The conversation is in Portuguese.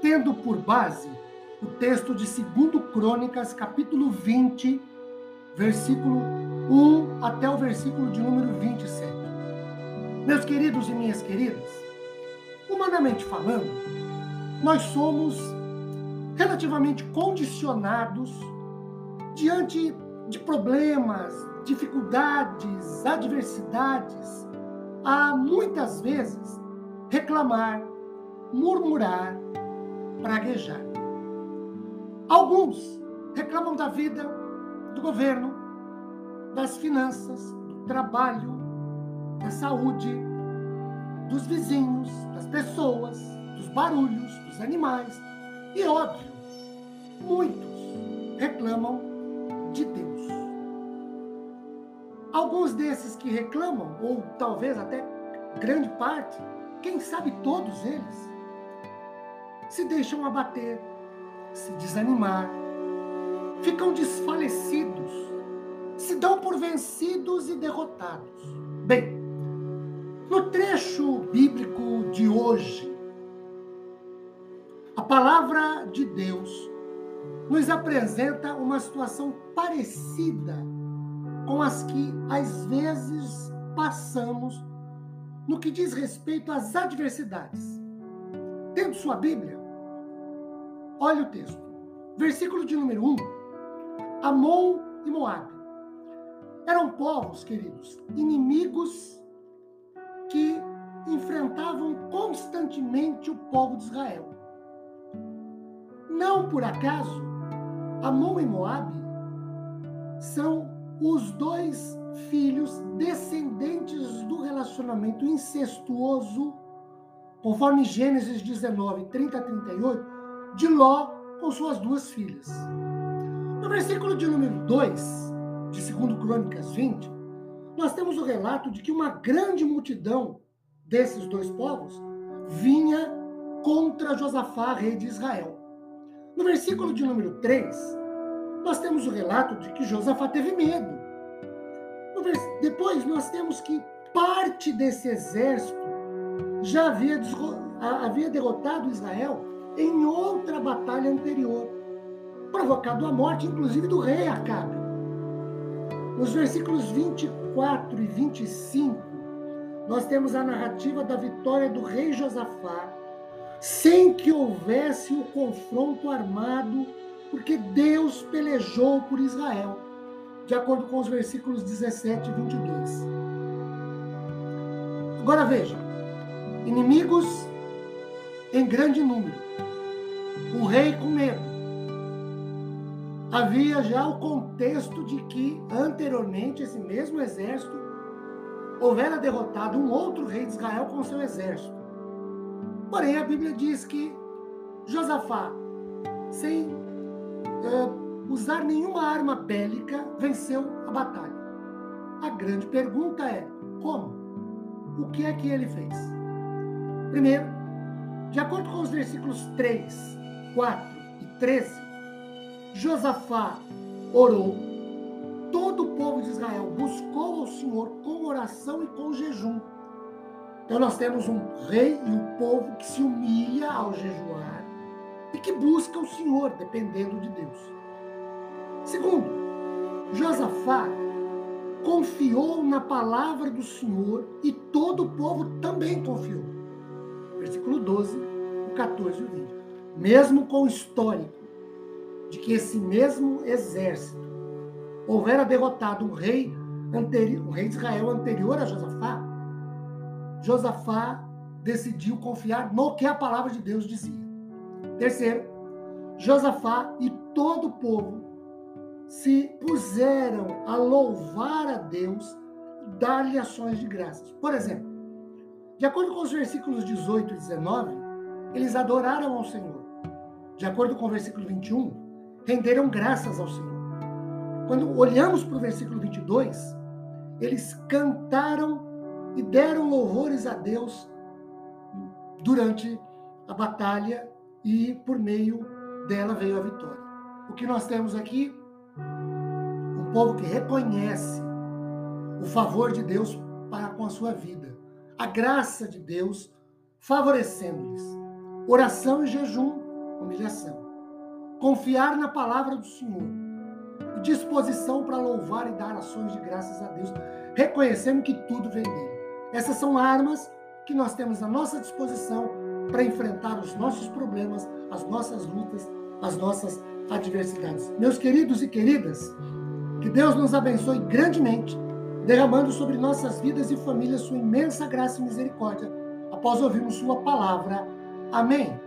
tendo por base o texto de 2 Crônicas, capítulo 20, versículo 1 até o versículo de número 27. Meus queridos e minhas queridas, humanamente falando, nós somos relativamente condicionados diante de problemas, dificuldades, adversidades, a muitas vezes reclamar, murmurar, praguejar. Alguns reclamam da vida, do governo, das finanças, do trabalho, da saúde, dos vizinhos, das pessoas, dos barulhos, dos animais. E óbvio, muitos reclamam de Deus. Alguns desses que reclamam, ou talvez até grande parte, quem sabe todos eles, se deixam abater, se desanimar, ficam desfalecidos, se dão por vencidos e derrotados. Bem, no trecho bíblico de hoje, a palavra de Deus nos apresenta uma situação parecida com as que às vezes passamos no que diz respeito às adversidades. Tendo sua Bíblia, Olha o texto. Versículo de número 1. Amon e Moabe. Eram povos, queridos, inimigos que enfrentavam constantemente o povo de Israel. Não por acaso, Amon e Moabe são os dois filhos descendentes do relacionamento incestuoso, conforme Gênesis 19, 30 a 38, de Ló com suas duas filhas. No versículo de número 2, de 2 Crônicas 20, nós temos o relato de que uma grande multidão desses dois povos vinha contra Josafá, rei de Israel. No versículo de número 3, nós temos o relato de que Josafá teve medo. Depois, nós temos que parte desse exército já havia, havia derrotado Israel em outra batalha anterior, provocado a morte, inclusive, do rei Acabe. Nos versículos 24 e 25, nós temos a narrativa da vitória do rei Josafá, sem que houvesse o confronto armado, porque Deus pelejou por Israel, de acordo com os versículos 17 e 22. Agora veja: inimigos em grande número o rei com medo. Havia já o contexto de que, anteriormente, esse mesmo exército houvera derrotado um outro rei de Israel com seu exército. Porém, a Bíblia diz que Josafá, sem uh, usar nenhuma arma bélica, venceu a batalha. A grande pergunta é: como? O que é que ele fez? Primeiro, de acordo com os versículos 3 4 e 13, Josafá orou, todo o povo de Israel buscou ao Senhor com oração e com jejum. Então nós temos um rei e um povo que se humilha ao jejuar e que busca o Senhor, dependendo de Deus. Segundo, Josafá confiou na palavra do Senhor e todo o povo também confiou. Versículo 12, o 14 e o 20 mesmo com o histórico de que esse mesmo exército houvera derrotado um rei anterior, um rei de Israel anterior a Josafá, Josafá decidiu confiar no que a palavra de Deus dizia. Terceiro, Josafá e todo o povo se puseram a louvar a Deus, dar-lhe ações de graças. Por exemplo, de acordo com os versículos 18 e 19, eles adoraram ao Senhor de acordo com o versículo 21, renderam graças ao Senhor. Quando olhamos para o versículo 22, eles cantaram e deram louvores a Deus durante a batalha e por meio dela veio a vitória. O que nós temos aqui? Um povo que reconhece o favor de Deus para com a sua vida, a graça de Deus favorecendo-lhes. Oração e jejum, humilhação. Confiar na palavra do Senhor. Disposição para louvar e dar ações de graças a Deus, reconhecendo que tudo vem dele. Essas são armas que nós temos à nossa disposição para enfrentar os nossos problemas, as nossas lutas, as nossas adversidades. Meus queridos e queridas, que Deus nos abençoe grandemente, derramando sobre nossas vidas e famílias sua imensa graça e misericórdia, após ouvirmos sua palavra. Amém.